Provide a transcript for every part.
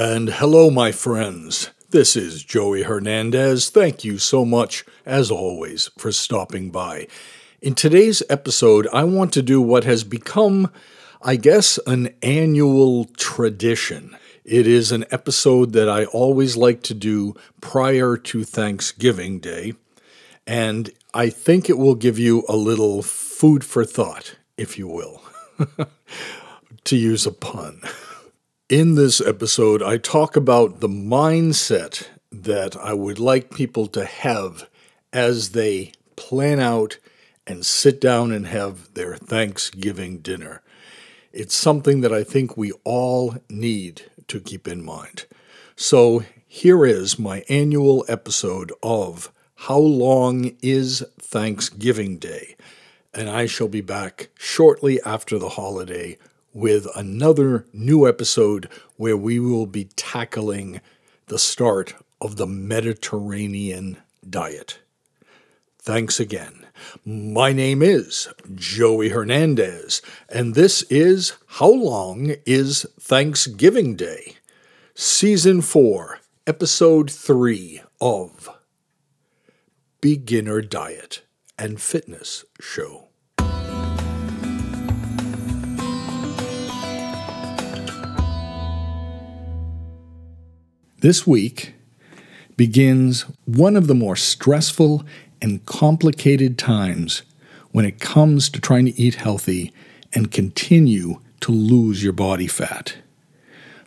And hello, my friends. This is Joey Hernandez. Thank you so much, as always, for stopping by. In today's episode, I want to do what has become, I guess, an annual tradition. It is an episode that I always like to do prior to Thanksgiving Day, and I think it will give you a little food for thought, if you will, to use a pun. In this episode, I talk about the mindset that I would like people to have as they plan out and sit down and have their Thanksgiving dinner. It's something that I think we all need to keep in mind. So, here is my annual episode of How Long is Thanksgiving Day? And I shall be back shortly after the holiday with another new episode where we will be tackling the start of the Mediterranean diet. Thanks again. My name is Joey Hernandez, and this is How Long is Thanksgiving Day? Season 4, Episode 3 of Beginner Diet and Fitness Show. This week begins one of the more stressful and complicated times when it comes to trying to eat healthy and continue to lose your body fat.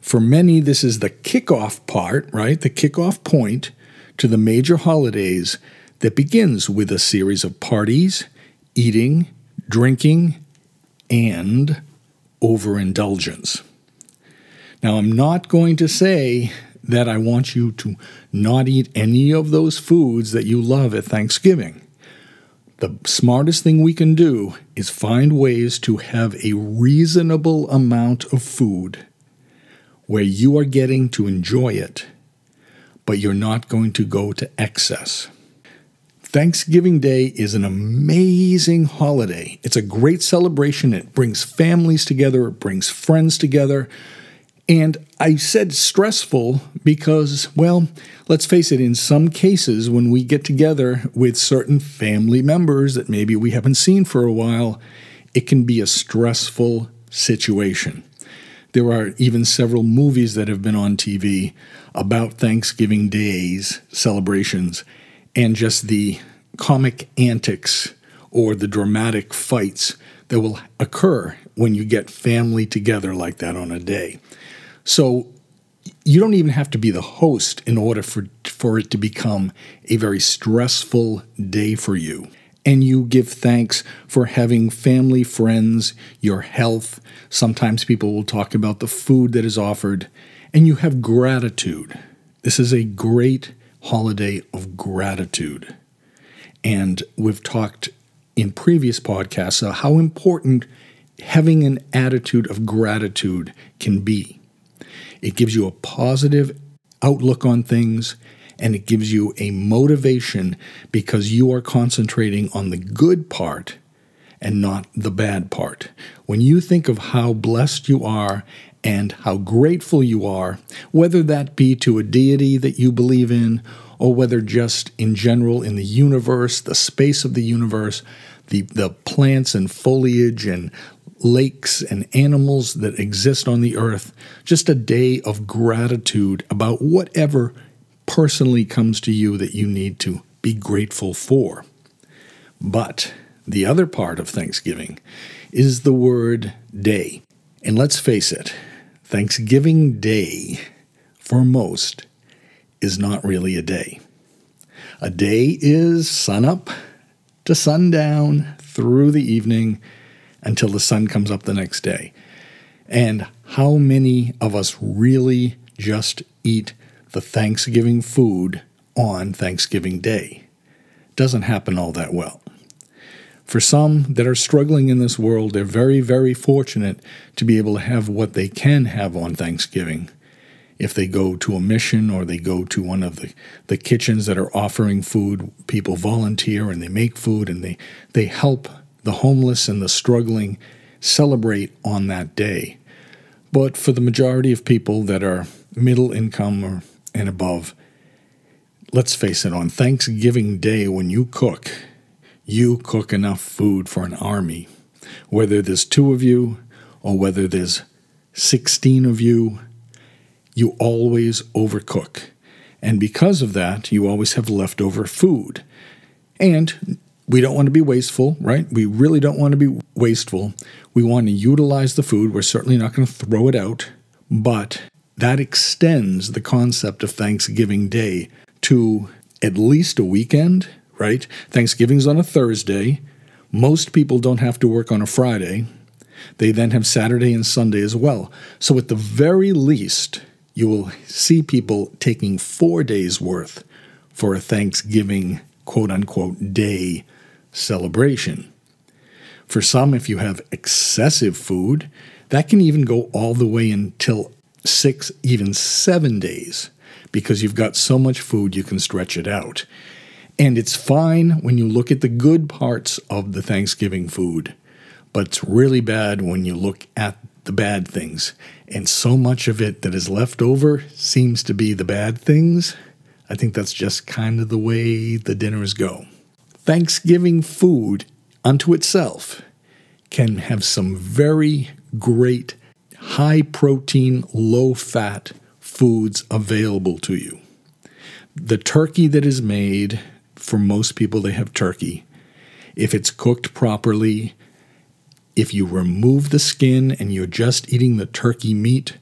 For many, this is the kickoff part, right? The kickoff point to the major holidays that begins with a series of parties, eating, drinking, and overindulgence. Now, I'm not going to say that I want you to not eat any of those foods that you love at Thanksgiving. The smartest thing we can do is find ways to have a reasonable amount of food where you are getting to enjoy it, but you're not going to go to excess. Thanksgiving Day is an amazing holiday. It's a great celebration. It brings families together, it brings friends together. And I said stressful because, well, let's face it, in some cases, when we get together with certain family members that maybe we haven't seen for a while, it can be a stressful situation. There are even several movies that have been on TV about Thanksgiving Days celebrations and just the comic antics or the dramatic fights that will occur when you get family together like that on a day. So you don't even have to be the host in order for, for it to become a very stressful day for you. And you give thanks for having family, friends, your health. Sometimes people will talk about the food that is offered, and you have gratitude. This is a great holiday of gratitude. And we've talked in previous podcasts uh, how important having an attitude of gratitude can be. It gives you a positive outlook on things and it gives you a motivation because you are concentrating on the good part and not the bad part. When you think of how blessed you are and how grateful you are, whether that be to a deity that you believe in or whether just in general in the universe, the space of the universe, the, the plants and foliage and lakes and animals that exist on the earth, just a day of gratitude about whatever personally comes to you that you need to be grateful for. But the other part of Thanksgiving is the word day. And let's face it, Thanksgiving Day, for most, is not really a day. A day is sunup to sundown through the evening until the sun comes up the next day. And how many of us really just eat the Thanksgiving food on Thanksgiving Day? Doesn't happen all that well. For some that are struggling in this world, they're very, very fortunate to be able to have what they can have on Thanksgiving. If they go to a mission or they go to one of the, the kitchens that are offering food, people volunteer and they make food and they, they help the homeless and the struggling celebrate on that day. But for the majority of people that are middle income or, and above, let's face it, on Thanksgiving Day when you cook, you cook enough food for an army. Whether there's two of you or whether there's 16 of you, you always overcook. And because of that, you always have leftover food. And we don't want to be wasteful, right? We really don't want to be wasteful. We want to utilize the food. We're certainly not going to throw it out, but that extends the concept of Thanksgiving Day to at least a weekend, right? Thanksgiving's on a Thursday. Most people don't have to work on a Friday. They then have Saturday and Sunday as well. So, at the very least, you will see people taking four days worth for a Thanksgiving quote unquote day celebration. For some, if you have excessive food, that can even go all the way until six, even seven days, because you've got so much food you can stretch it out. And it's fine when you look at the good parts of the Thanksgiving food, but it's really bad when you look at the bad things. And so much of it that is left over seems to be the bad things. I think that's just kind of the way the dinners go. Thanksgiving food unto itself can have some very great high protein, low fat foods available to you. The turkey that is made, for most people, they have turkey. If it's cooked properly, if you remove the skin and you're just eating the turkey meat,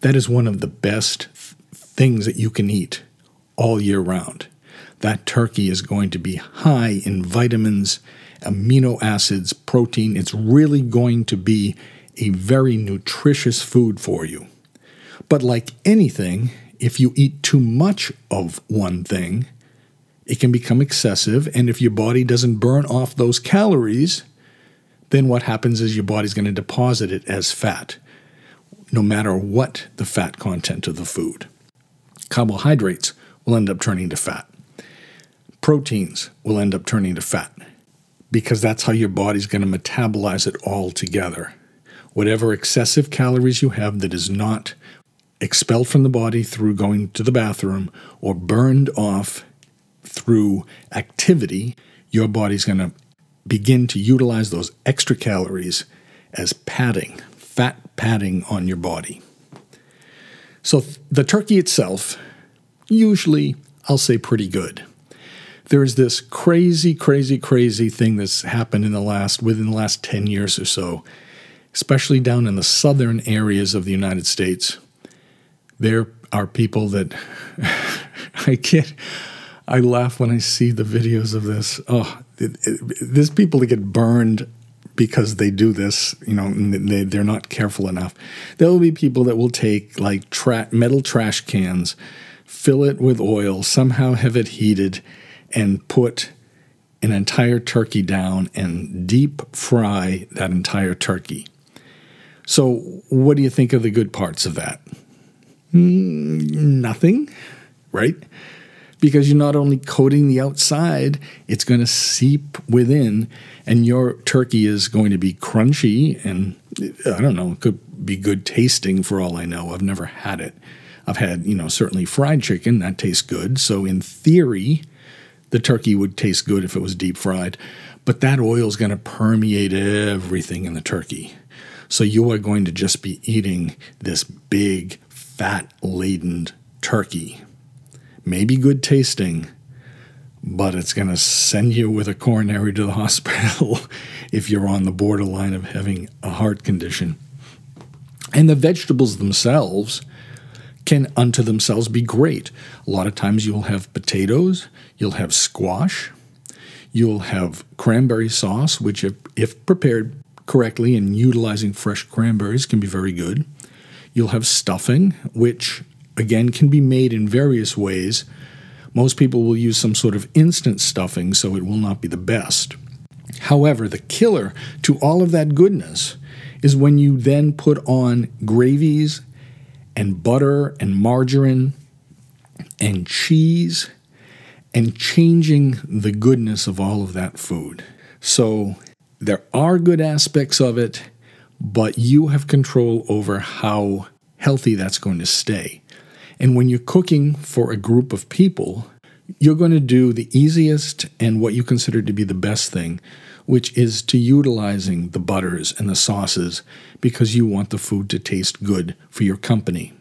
that is one of the best things that you can eat all year round. That turkey is going to be high in vitamins, amino acids, protein. It's really going to be a very nutritious food for you. But like anything, if you eat too much of one thing, it can become excessive. And if your body doesn't burn off those calories, then what happens is your body's going to deposit it as fat, no matter what the fat content of the food. Carbohydrates will end up turning to fat. Proteins will end up turning to fat because that's how your body's going to metabolize it all together whatever excessive calories you have that is not expelled from the body through going to the bathroom or burned off through activity, your body's going to begin to utilize those extra calories as padding, fat padding on your body. So the turkey itself, usually I'll say pretty good. There's this crazy, crazy, crazy thing that's happened in the last within the last 10 years or so especially down in the southern areas of the United States, there are people that I can't. I laugh when I see the videos of this. Oh, there's people that get burned because they do this, you know, they, they're not careful enough. There will be people that will take like tra- metal trash cans, fill it with oil, somehow have it heated, and put an entire turkey down and deep fry that entire turkey. So, what do you think of the good parts of that? Mm, nothing, right? Because you're not only coating the outside, it's going to seep within, and your turkey is going to be crunchy and I don't know, it could be good tasting for all I know. I've never had it. I've had, you know, certainly fried chicken, that tastes good. So, in theory, the turkey would taste good if it was deep fried, but that oil is going to permeate everything in the turkey. So you are going to just be eating this big, fat laden turkey. Maybe good tasting, but it's going to send you with a coronary to the hospital if you're on the borderline of having a heart condition. And the vegetables themselves can unto themselves be great. A lot of times you'll have potatoes, you'll have squash, you'll have cranberry sauce, which, if, if prepared correctly and utilizing fresh cranberries can be very good. You'll have stuffing, which again can be made in various ways. Most people will use some sort of instant stuffing, so it will not be the best. However, the killer to all of that goodness is when you then put on gravies and butter and margarine and cheese and changing the goodness of all of that food. So there are good aspects of it, but you have control over how healthy that's going to stay. And when you're cooking for a group of people, you're going to do the easiest and what you consider to be the best thing, which is to utilizing the butters and the sauces because you want the food to taste good for your company.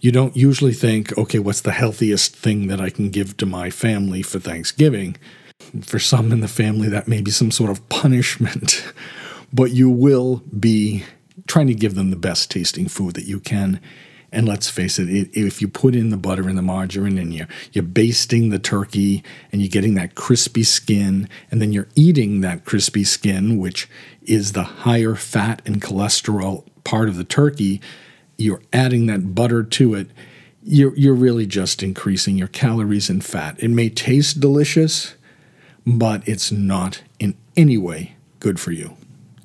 You don't usually think, okay, what's the healthiest thing that I can give to my family for Thanksgiving? For some in the family, that may be some sort of punishment, but you will be trying to give them the best tasting food that you can and let's face it, if you put in the butter and the margarine and you're, you're basting the turkey and you're getting that crispy skin, and then you're eating that crispy skin, which is the higher fat and cholesterol part of the turkey, you're adding that butter to it. You're, you're really just increasing your calories and fat. It may taste delicious, but it's not in any way good for you.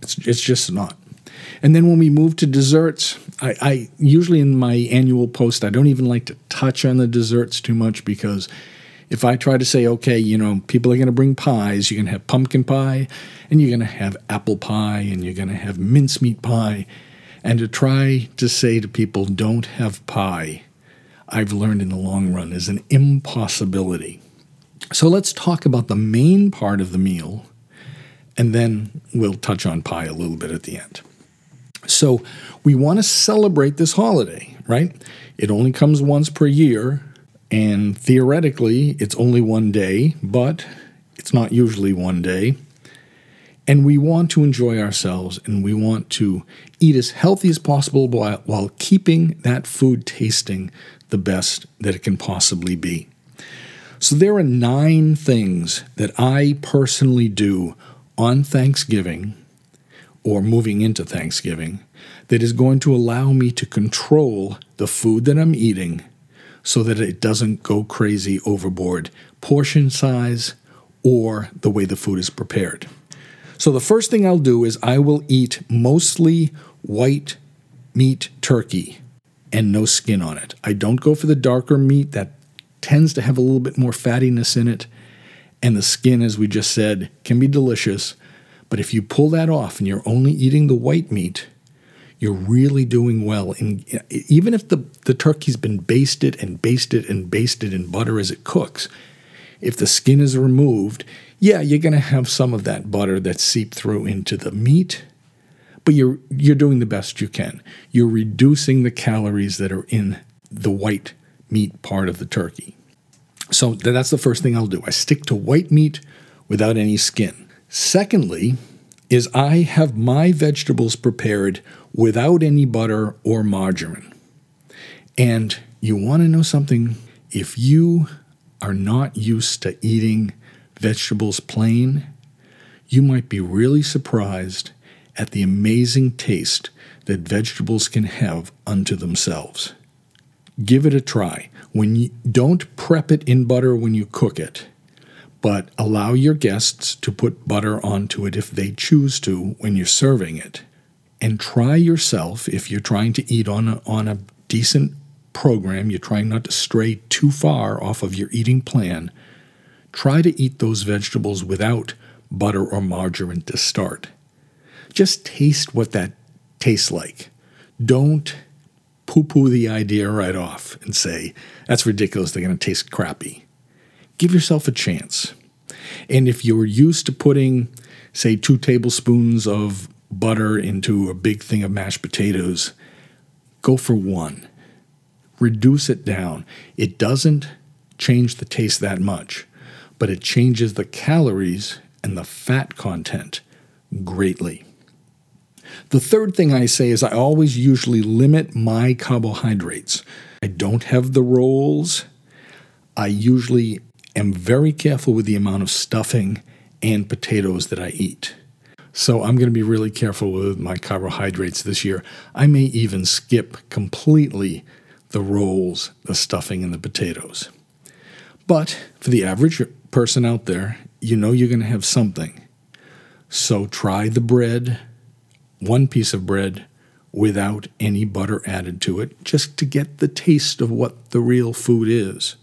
It's, it's just not. And then when we move to desserts, I, I, usually in my annual post, I don't even like to touch on the desserts too much because if I try to say, okay, you know, people are going to bring pies, you're going to have pumpkin pie, and you're going to have apple pie, and you're going to have mincemeat pie, and to try to say to people, don't have pie, I've learned in the long run is an impossibility. So let's talk about the main part of the meal, and then we'll touch on pie a little bit at the end. So we want to celebrate this holiday, right? It only comes once per year, and theoretically, it's only one day, but it's not usually one day. And we want to enjoy ourselves and we want to eat as healthy as possible while, while keeping that food tasting the best that it can possibly be. So, there are nine things that I personally do on Thanksgiving or moving into Thanksgiving that is going to allow me to control the food that I'm eating so that it doesn't go crazy overboard, portion size, or the way the food is prepared. So, the first thing I'll do is I will eat mostly white meat turkey and no skin on it. I don't go for the darker meat that tends to have a little bit more fattiness in it. And the skin, as we just said, can be delicious, but if you pull that off and you're only eating the white meat, you're really doing well. And even if the, the turkey's been basted and basted and basted in butter as it cooks, if the skin is removed, yeah, you're going to have some of that butter that seep through into the meat, but you're you're doing the best you can. You're reducing the calories that are in the white meat part of the turkey. So that's the first thing I'll do. I stick to white meat without any skin. Secondly, is I have my vegetables prepared without any butter or margarine. And you want to know something? If you are not used to eating vegetables plain, you might be really surprised at the amazing taste that vegetables can have unto themselves. Give it a try. When you don't prep it in butter when you cook it, but allow your guests to put butter onto it if they choose to when you're serving it. And try yourself, if you're trying to eat on a, on a decent program, you're trying not to stray too far off of your eating plan, try to eat those vegetables without butter or margarine to start. Just taste what that tastes like. Don't poo poo the idea right off and say, that's ridiculous, they're going to taste crappy give yourself a chance. And if you're used to putting, say, two tablespoons of butter into a big thing of mashed potatoes, go for one. Reduce it down. It doesn't change the taste that much, but it changes the calories and the fat content greatly. The third thing I say is I always usually limit my carbohydrates. I don't have the rolls. I usually am very careful with the amount of stuffing and potatoes that I eat. So I'm going to be really careful with my carbohydrates this year. I may even skip completely the rolls, the stuffing, and the potatoes. But for the average person out there, you know you're going to have something. So try the bread, one piece of bread without any butter added to it, just to get the taste of what the real food is.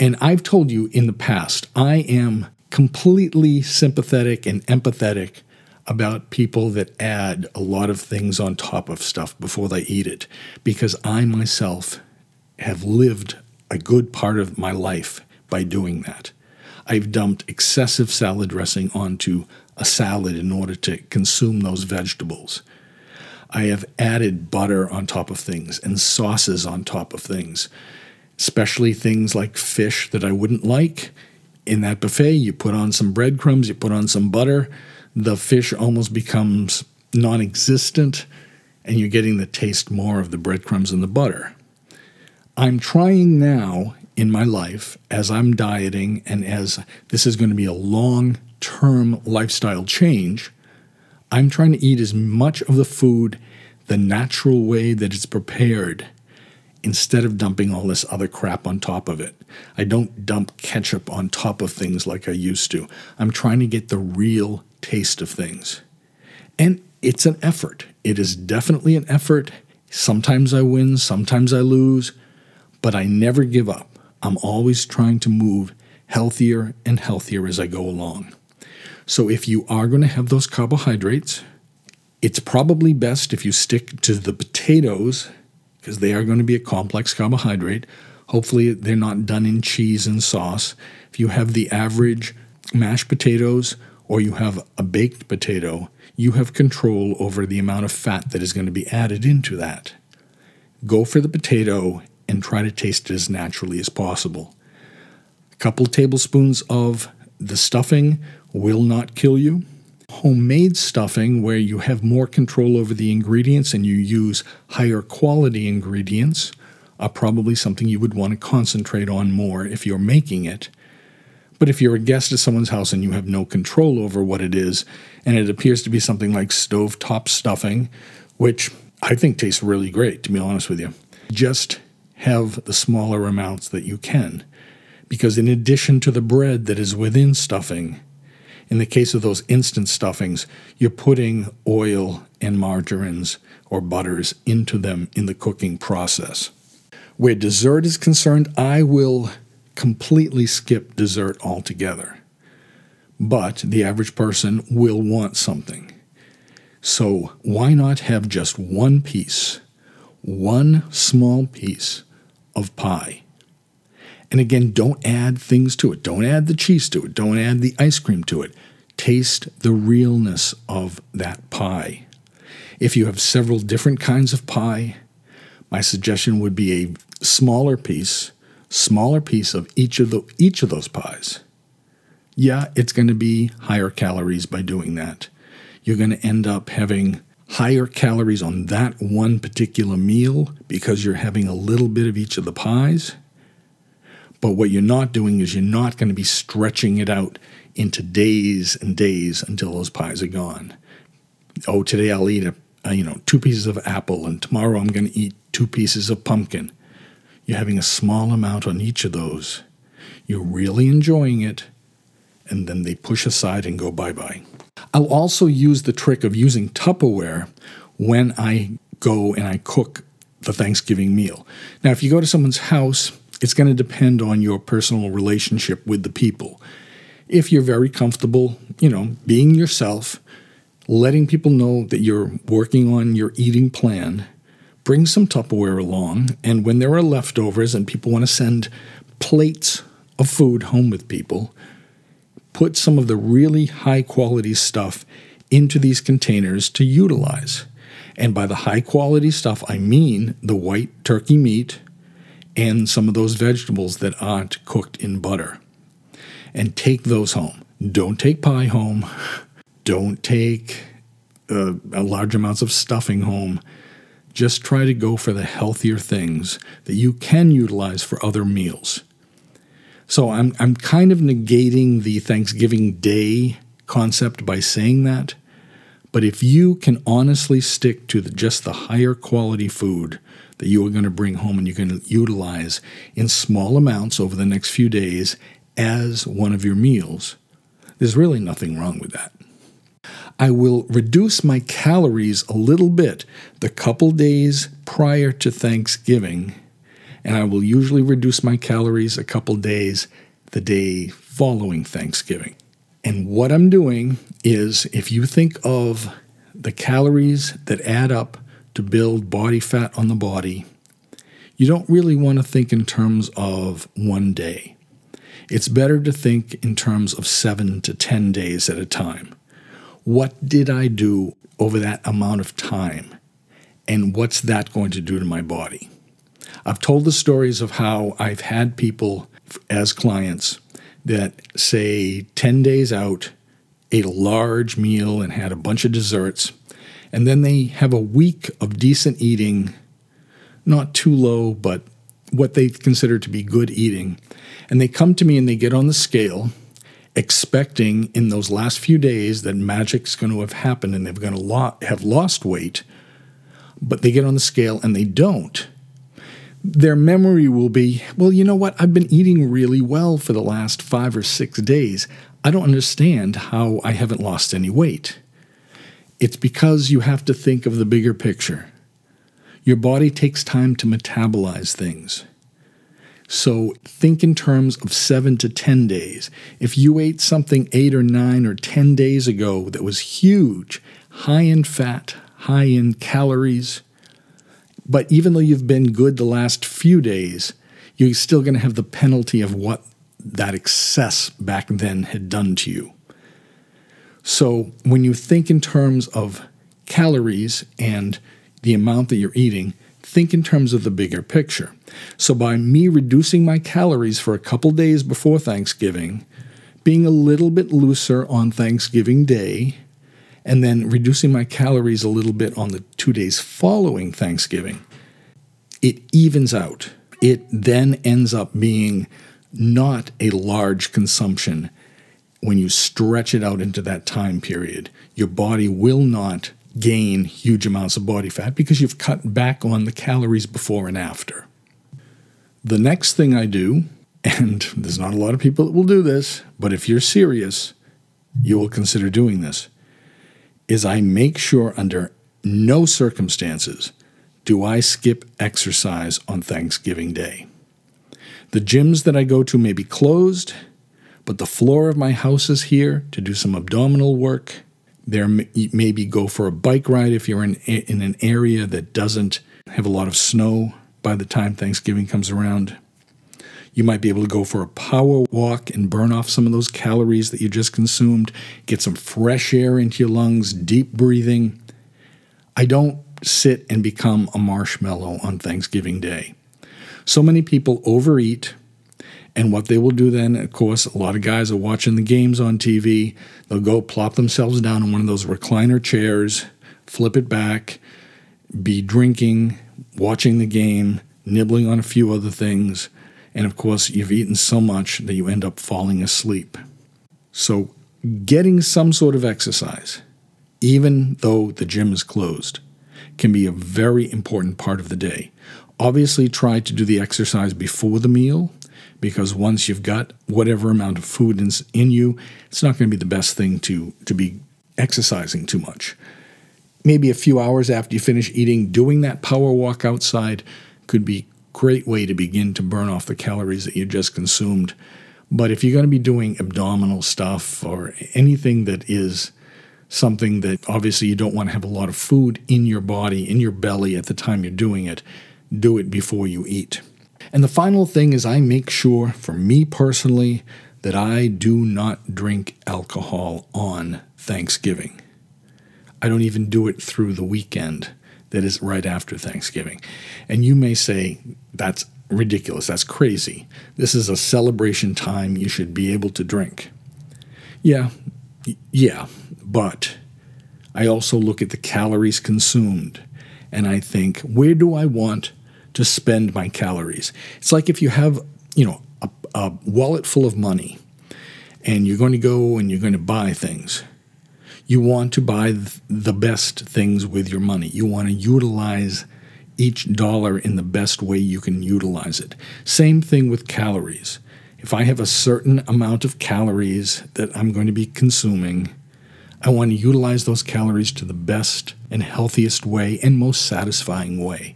And I've told you in the past, I am completely sympathetic and empathetic about people that add a lot of things on top of stuff before they eat it because I myself have lived a good part of my life by doing that. I've dumped excessive salad dressing onto a salad in order to consume those vegetables. I have added butter on top of things and sauces on top of things, especially things like fish that I wouldn't like. In that buffet, you put on some breadcrumbs, you put on some butter, the fish almost becomes non existent, and you're getting the taste more of the breadcrumbs and the butter. I'm trying now in my life as I'm dieting and as this is going to be a long term lifestyle change, I'm trying to eat as much of the food the natural way that it's prepared instead of dumping all this other crap on top of it. I don't dump ketchup on top of things like I used to. I'm trying to get the real taste of things. And it's an effort. It is definitely an effort. Sometimes I win, sometimes I lose, but I never give up. I'm always trying to move healthier and healthier as I go along. So if you are going to have those carbohydrates, it's probably best if you stick to the potatoes because they are going to be a complex carbohydrate. Hopefully, they're not done in cheese and sauce. If you have the average mashed potatoes or you have a baked potato, you have control over the amount of fat that is going to be added into that. Go for the potato and try to taste it as naturally as possible. A couple tablespoons of the stuffing will not kill you. Homemade stuffing, where you have more control over the ingredients and you use higher quality ingredients, are probably something you would want to concentrate on more if you're making it. But if you're a guest at someone's house and you have no control over what it is, and it appears to be something like stovetop stuffing, which I think tastes really great, to be honest with you, just have the smaller amounts that you can. Because in addition to the bread that is within stuffing, in the case of those instant stuffings, you're putting oil and margarines or butters into them in the cooking process. Where dessert is concerned, I will completely skip dessert altogether. But the average person will want something. So why not have just one piece, one small piece of pie. And again, don't add things to it. Don't add the cheese to it. Don't add the ice cream to it. Taste the realness of that pie. If you have several different kinds of pie, my suggestion would be a smaller piece, smaller piece of each of the each of those pies. Yeah, it's going to be higher calories by doing that. You're going to end up having higher calories on that one particular meal because you're having a little bit of each of the pies. But what you're not doing is you're not going to be stretching it out into days and days until those pies are gone. Oh, today I'll eat a, a you know two pieces of apple, and tomorrow I'm going to eat two pieces of pumpkin. You're having a small amount on each of those. You're really enjoying it, and then they push aside and go bye bye. I'll also use the trick of using Tupperware when I go and I cook the Thanksgiving meal. Now, if you go to someone's house, it's going to depend on your personal relationship with the people. If you're very comfortable, you know, being yourself, letting people know that you're working on your eating plan, bring some Tupperware along. And when there are leftovers and people want to send plates of food home with people, put some of the really high quality stuff into these containers to utilize. And by the high quality stuff, I mean the white turkey meat and some of those vegetables that aren't cooked in butter. And take those home. Don't take pie home. Don't take uh, large amounts of stuffing home. Just try to go for the healthier things that you can utilize for other meals. So I'm, I'm kind of negating the Thanksgiving Day concept by saying that. But if you can honestly stick to the, just the higher quality food that you are going to bring home and you can utilize in small amounts over the next few days as one of your meals, there's really nothing wrong with that. I will reduce my calories a little bit the couple days prior to Thanksgiving and I will usually reduce my calories a couple days the day following Thanksgiving. And what I'm doing is if you think of the calories that add up to build body fat on the body, you don't really want to think in terms of one day. It's better to think in terms of seven to 10 days at a time. What did I do over that amount of time? And what's that going to do to my body? I've told the stories of how I've had people as clients that say 10 days out, ate a large meal and had a bunch of desserts, and then they have a week of decent eating, not too low, but what they consider to be good eating. And they come to me and they get on the scale, expecting in those last few days that magic's going to have happened and they're going to lo- have lost weight, but they get on the scale and they don't their memory will be, well, you know what? I've been eating really well for the last five or six days. I don't understand how I haven't lost any weight. It's because you have to think of the bigger picture. Your body takes time to metabolize things. So think in terms of seven to 10 days. If you ate something eight or nine or 10 days ago that was huge, high in fat, high in calories, but even though you've been good the last few days, you're still going to have the penalty of what that excess back then had done to you. So when you think in terms of calories and the amount that you're eating, think in terms of the bigger picture. So by me reducing my calories for a couple days before Thanksgiving, being a little bit looser on Thanksgiving Day, and then reducing my calories a little bit on the two days following Thanksgiving, it evens out. It then ends up being not a large consumption when you stretch it out into that time period. Your body will not gain huge amounts of body fat because you've cut back on the calories before and after. The next thing I do, and there's not a lot of people that will do this, but if you're serious, you will consider doing this is I make sure under no circumstances do I skip exercise on Thanksgiving Day. The gyms that I go to may be closed, but the floor of my house is here to do some abdominal work. There maybe go for a bike ride if you're in, in an area that doesn't have a lot of snow by the time Thanksgiving comes around. You might be able to go for a power walk and burn off some of those calories that you just consumed, get some fresh air into your lungs, deep breathing. I don't sit and become a marshmallow on Thanksgiving Day. So many people overeat, and what they will do then, of course, a lot of guys are watching the games on TV. They'll go plop themselves down in one of those recliner chairs, flip it back, be drinking, watching the game, nibbling on a few other things, and of course, you've eaten so much that you end up falling asleep. So, getting some sort of exercise, even though the gym is closed, can be a very important part of the day. Obviously, try to do the exercise before the meal because once you've got whatever amount of food in, in you, it's not going to be the best thing to, to be exercising too much. Maybe a few hours after you finish eating, doing that power walk outside could be a great way to begin to burn off the calories that you just consumed. But if you're going to be doing abdominal stuff or anything that is something that obviously you don't want to have a lot of food in your body, in your belly at the time you're doing it, do it before you eat. And the final thing is, I make sure, for me personally, that I do not drink alcohol on Thanksgiving. I don't even do it through the weekend that is right after Thanksgiving. And you may say, that's ridiculous, that's crazy. This is a celebration time, you should be able to drink. Yeah, yeah, but I also look at the calories consumed and I think, where do I want to spend my calories? It's like if you have, you know, a, a wallet full of money and you're going to go and you're going to buy things you want to buy the best things with your money. You want to utilize each dollar in the best way you can utilize it. Same thing with calories. If I have a certain amount of calories that I'm going to be consuming, I want to utilize those calories to the best and healthiest way and most satisfying way.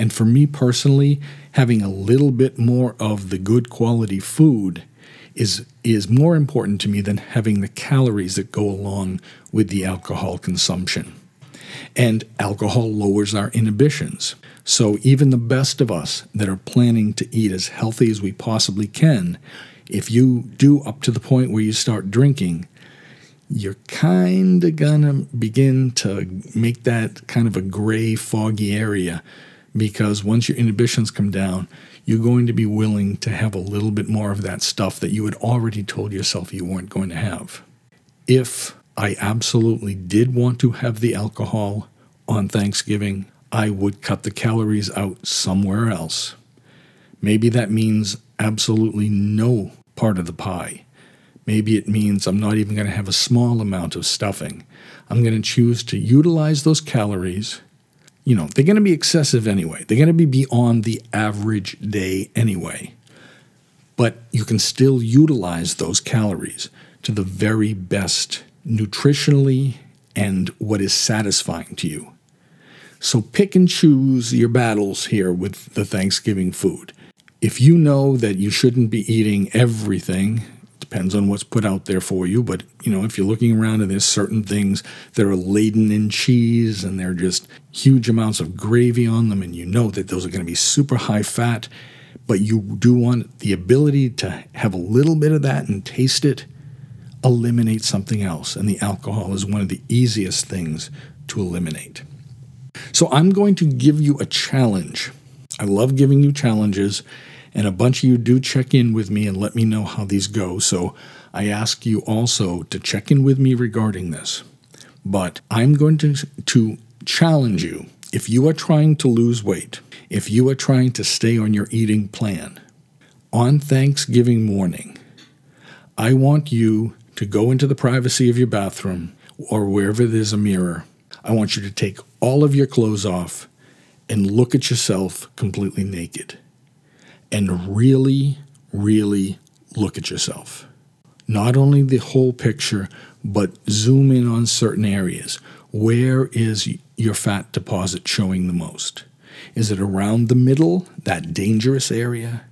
And for me personally, having a little bit more of the good quality food is is more important to me than having the calories that go along with the alcohol consumption. And alcohol lowers our inhibitions. So, even the best of us that are planning to eat as healthy as we possibly can, if you do up to the point where you start drinking, you're kind of going to begin to make that kind of a gray, foggy area because once your inhibitions come down, you're going to be willing to have a little bit more of that stuff that you had already told yourself you weren't going to have. If I absolutely did want to have the alcohol on Thanksgiving, I would cut the calories out somewhere else. Maybe that means absolutely no part of the pie. Maybe it means I'm not even going to have a small amount of stuffing. I'm going to choose to utilize those calories. You know, they're going to be excessive anyway. They're going to be beyond the average day anyway. But you can still utilize those calories to the very best nutritionally and what is satisfying to you. So pick and choose your battles here with the Thanksgiving food. If you know that you shouldn't be eating everything, depends on what's put out there for you. But, you know, if you're looking around and there's certain things that are laden in cheese and they're just huge amounts of gravy on them, and you know that those are going to be super high fat, but you do want the ability to have a little bit of that and taste it, eliminate something else. And the alcohol is one of the easiest things to eliminate. So I'm going to give you a challenge. I love giving you challenges and a bunch of you do check in with me and let me know how these go. So I ask you also to check in with me regarding this. But I'm going to, to challenge you if you are trying to lose weight, if you are trying to stay on your eating plan, on Thanksgiving morning, I want you to go into the privacy of your bathroom or wherever there's a mirror. I want you to take all of your clothes off and look at yourself completely naked and really, really look at yourself. Not only the whole picture, but zoom in on certain areas. Where is your fat deposit showing the most? Is it around the middle, that dangerous area?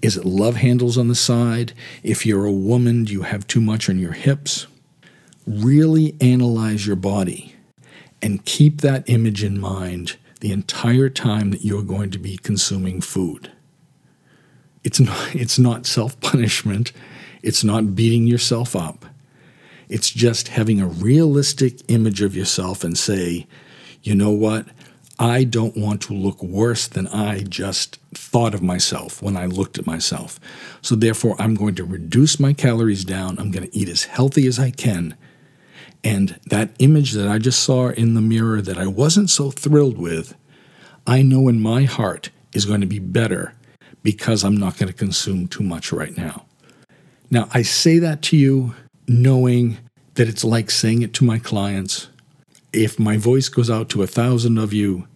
Is it love handles on the side? If you're a woman, do you have too much on your hips? Really analyze your body and keep that image in mind the entire time that you're going to be consuming food. It's not, it's not self punishment, it's not beating yourself up. It's just having a realistic image of yourself and say, you know what? I don't want to look worse than I just thought of myself when I looked at myself. So, therefore, I'm going to reduce my calories down. I'm going to eat as healthy as I can. And that image that I just saw in the mirror that I wasn't so thrilled with, I know in my heart is going to be better because I'm not going to consume too much right now. Now, I say that to you knowing that it's like saying it to my clients. If my voice goes out to a thousand of you,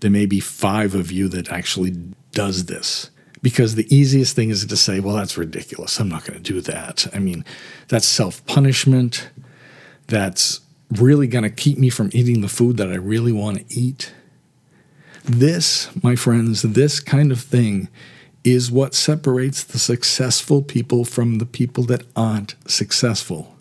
there may be five of you that actually does this. Because the easiest thing is to say, well, that's ridiculous. I'm not going to do that. I mean, that's self punishment. That's really going to keep me from eating the food that I really want to eat. This, my friends, this kind of thing is what separates the successful people from the people that aren't successful.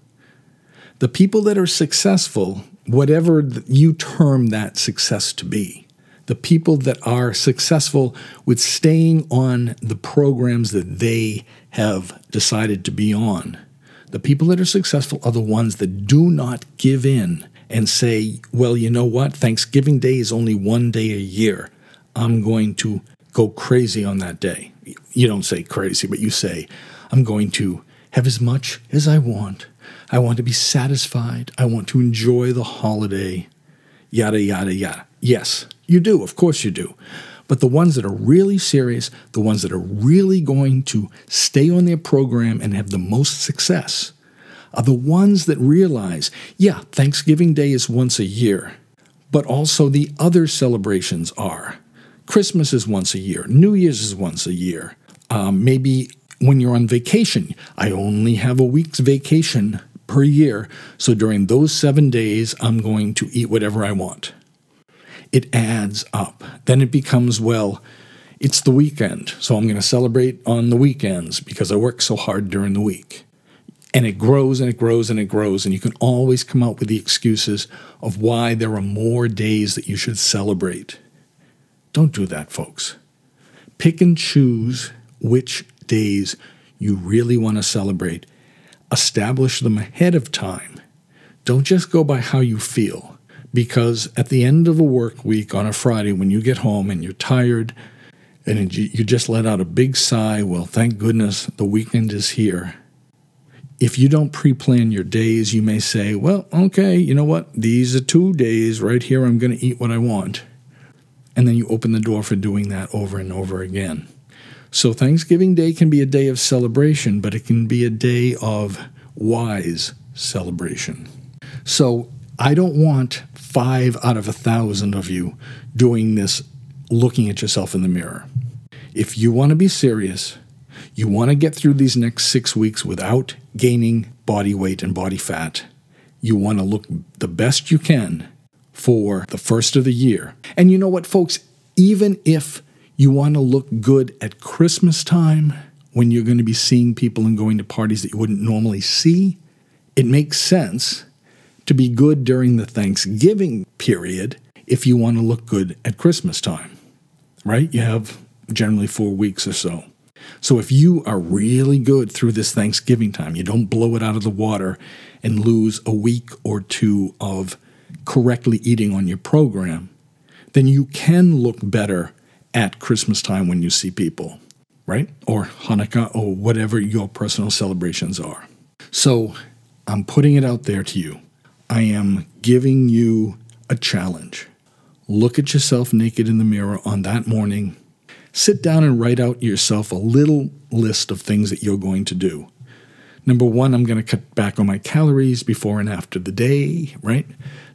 The people that are successful, whatever you term that success to be, the people that are successful with staying on the programs that they have decided to be on, the people that are successful are the ones that do not give in and say, well, you know what? Thanksgiving Day is only one day a year. I'm going to go crazy on that day. You don't say crazy, but you say, I'm going to have as much as I want. I want to be satisfied. I want to enjoy the holiday. Yada, yada, yada. Yes, you do. Of course you do. But the ones that are really serious, the ones that are really going to stay on their program and have the most success, are the ones that realize, yeah, Thanksgiving Day is once a year, but also the other celebrations are. Christmas is once a year, New Year's is once a year. Um, maybe when you're on vacation, I only have a week's vacation per year, so during those seven days, I'm going to eat whatever I want. It adds up. Then it becomes, well, it's the weekend, so I'm going to celebrate on the weekends because I work so hard during the week. And it grows and it grows and it grows, and you can always come up with the excuses of why there are more days that you should celebrate Don't do that, folks. Pick and choose which days you really want to celebrate. Establish them ahead of time. Don't just go by how you feel, because at the end of a work week on a Friday, when you get home and you're tired and you just let out a big sigh, well, thank goodness the weekend is here. If you don't pre plan your days, you may say, well, okay, you know what? These are two days right here. I'm going to eat what I want. And then you open the door for doing that over and over again. So, Thanksgiving Day can be a day of celebration, but it can be a day of wise celebration. So, I don't want five out of a thousand of you doing this looking at yourself in the mirror. If you want to be serious, you want to get through these next six weeks without gaining body weight and body fat. You want to look the best you can for the first of the year. And you know what, folks? Even if you want to look good at Christmas time when you're going to be seeing people and going to parties that you wouldn't normally see, it makes sense to be good during the Thanksgiving period if you want to look good at Christmas time, right? You have generally four weeks or so. So if you are really good through this Thanksgiving time, you don't blow it out of the water and lose a week or two of correctly eating on your program, then you can look better at Christmas time when you see people, right? Or Hanukkah or whatever your personal celebrations are. So I'm putting it out there to you. I am giving you a challenge. Look at yourself naked in the mirror on that morning sit down and write out yourself a little list of things that you're going to do. Number one, I'm going to cut back on my calories before and after the day, right?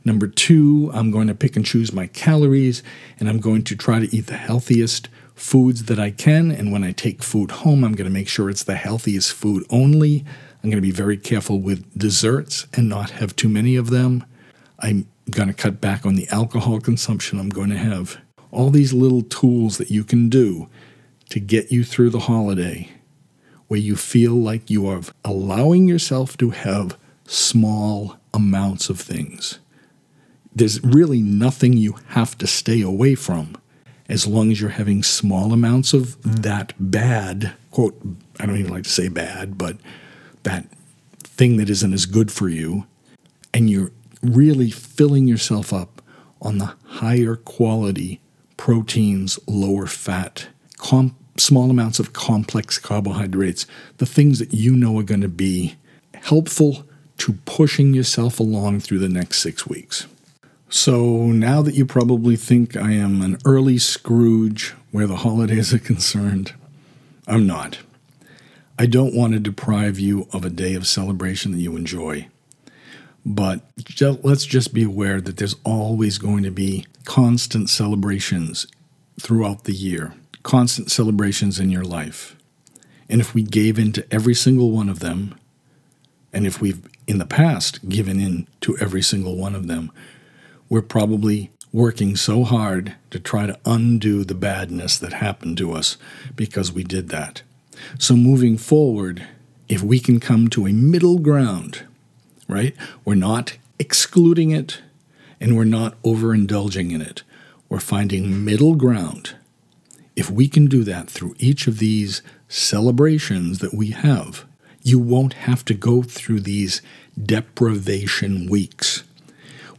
Number two, I'm going to pick and choose my calories and I'm going to try to eat the healthiest foods that I can. And when I take food home, I'm going to make sure it's the healthiest food only. I'm going to be very careful with desserts and not have too many of them. I'm going to cut back on the alcohol consumption I'm going to have all these little tools that you can do to get you through the holiday where you feel like you are allowing yourself to have small amounts of things. There's really nothing you have to stay away from as long as you're having small amounts of mm. that bad, quote, I don't even like to say bad, but that thing that isn't as good for you, and you're really filling yourself up on the higher quality proteins, lower fat, com- small amounts of complex carbohydrates, the things that you know are going to be helpful to pushing yourself along through the next six weeks. So now that you probably think I am an early Scrooge where the holidays are concerned, I'm not. I don't want to deprive you of a day of celebration that you enjoy. But let's just be aware that there's always going to be constant celebrations throughout the year, constant celebrations in your life. And if we gave in to every single one of them, and if we've in the past given in to every single one of them, we're probably working so hard to try to undo the badness that happened to us because we did that. So, moving forward, if we can come to a middle ground right? We're not excluding it and we're not overindulging in it. We're finding middle ground. If we can do that through each of these celebrations that we have, you won't have to go through these deprivation weeks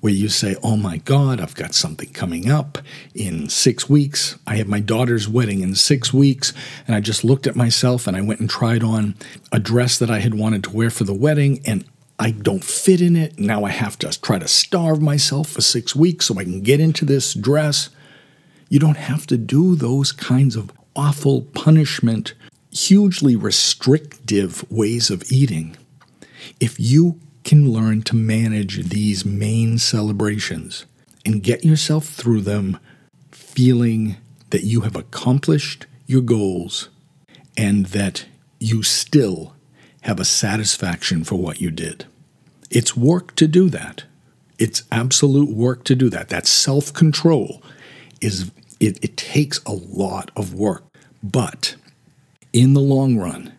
where you say, Oh my God, I've got something coming up in six weeks. I have my daughter's wedding in six weeks. And I just looked at myself and I went and tried on a dress that I had wanted to wear for the wedding. And I don't fit in it. Now I have to try to starve myself for six weeks so I can get into this dress. You don't have to do those kinds of awful punishment, hugely restrictive ways of eating. If you can learn to manage these main celebrations and get yourself through them feeling that you have accomplished your goals and that you still have a satisfaction for what you did. It's work to do that. It's absolute work to do that. That self control is, it, it takes a lot of work. But in the long run,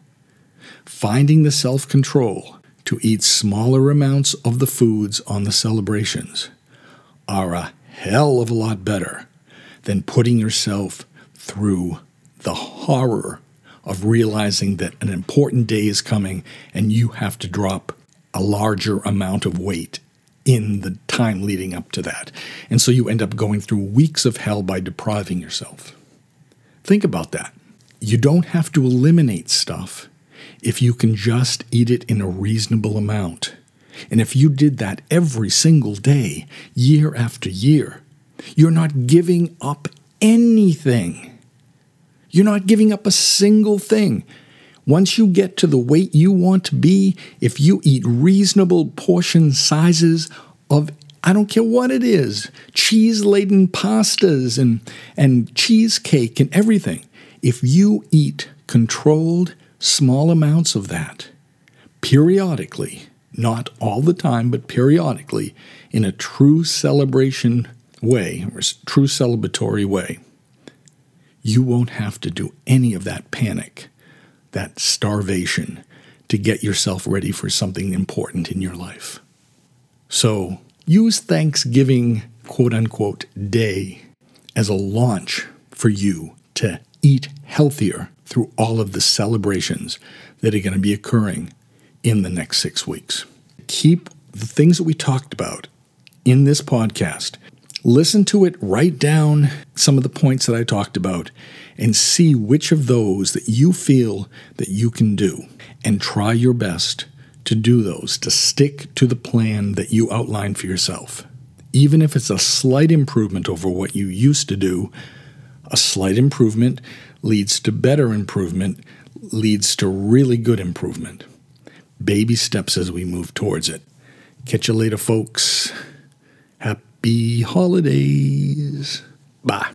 finding the self control to eat smaller amounts of the foods on the celebrations are a hell of a lot better than putting yourself through the horror of realizing that an important day is coming and you have to drop a larger amount of weight in the time leading up to that. And so you end up going through weeks of hell by depriving yourself. Think about that. You don't have to eliminate stuff if you can just eat it in a reasonable amount. And if you did that every single day, year after year, you're not giving up anything. You're not giving up a single thing. Once you get to the weight you want to be, if you eat reasonable portion sizes of I don't care what it is, cheese laden pastas and, and cheesecake and everything. If you eat controlled small amounts of that periodically, not all the time, but periodically, in a true celebration way, or true celebratory way, you won't have to do any of that panic, that starvation, to get yourself ready for something important in your life. So use Thanksgiving, quote unquote, day as a launch for you to eat healthier through all of the celebrations that are going to be occurring in the next six weeks. Keep the things that we talked about in this podcast Listen to it, write down some of the points that I talked about, and see which of those that you feel that you can do. And try your best to do those, to stick to the plan that you outlined for yourself. Even if it's a slight improvement over what you used to do, a slight improvement leads to better improvement, leads to really good improvement. Baby steps as we move towards it. Catch you later, folks. Happy holidays. Bye.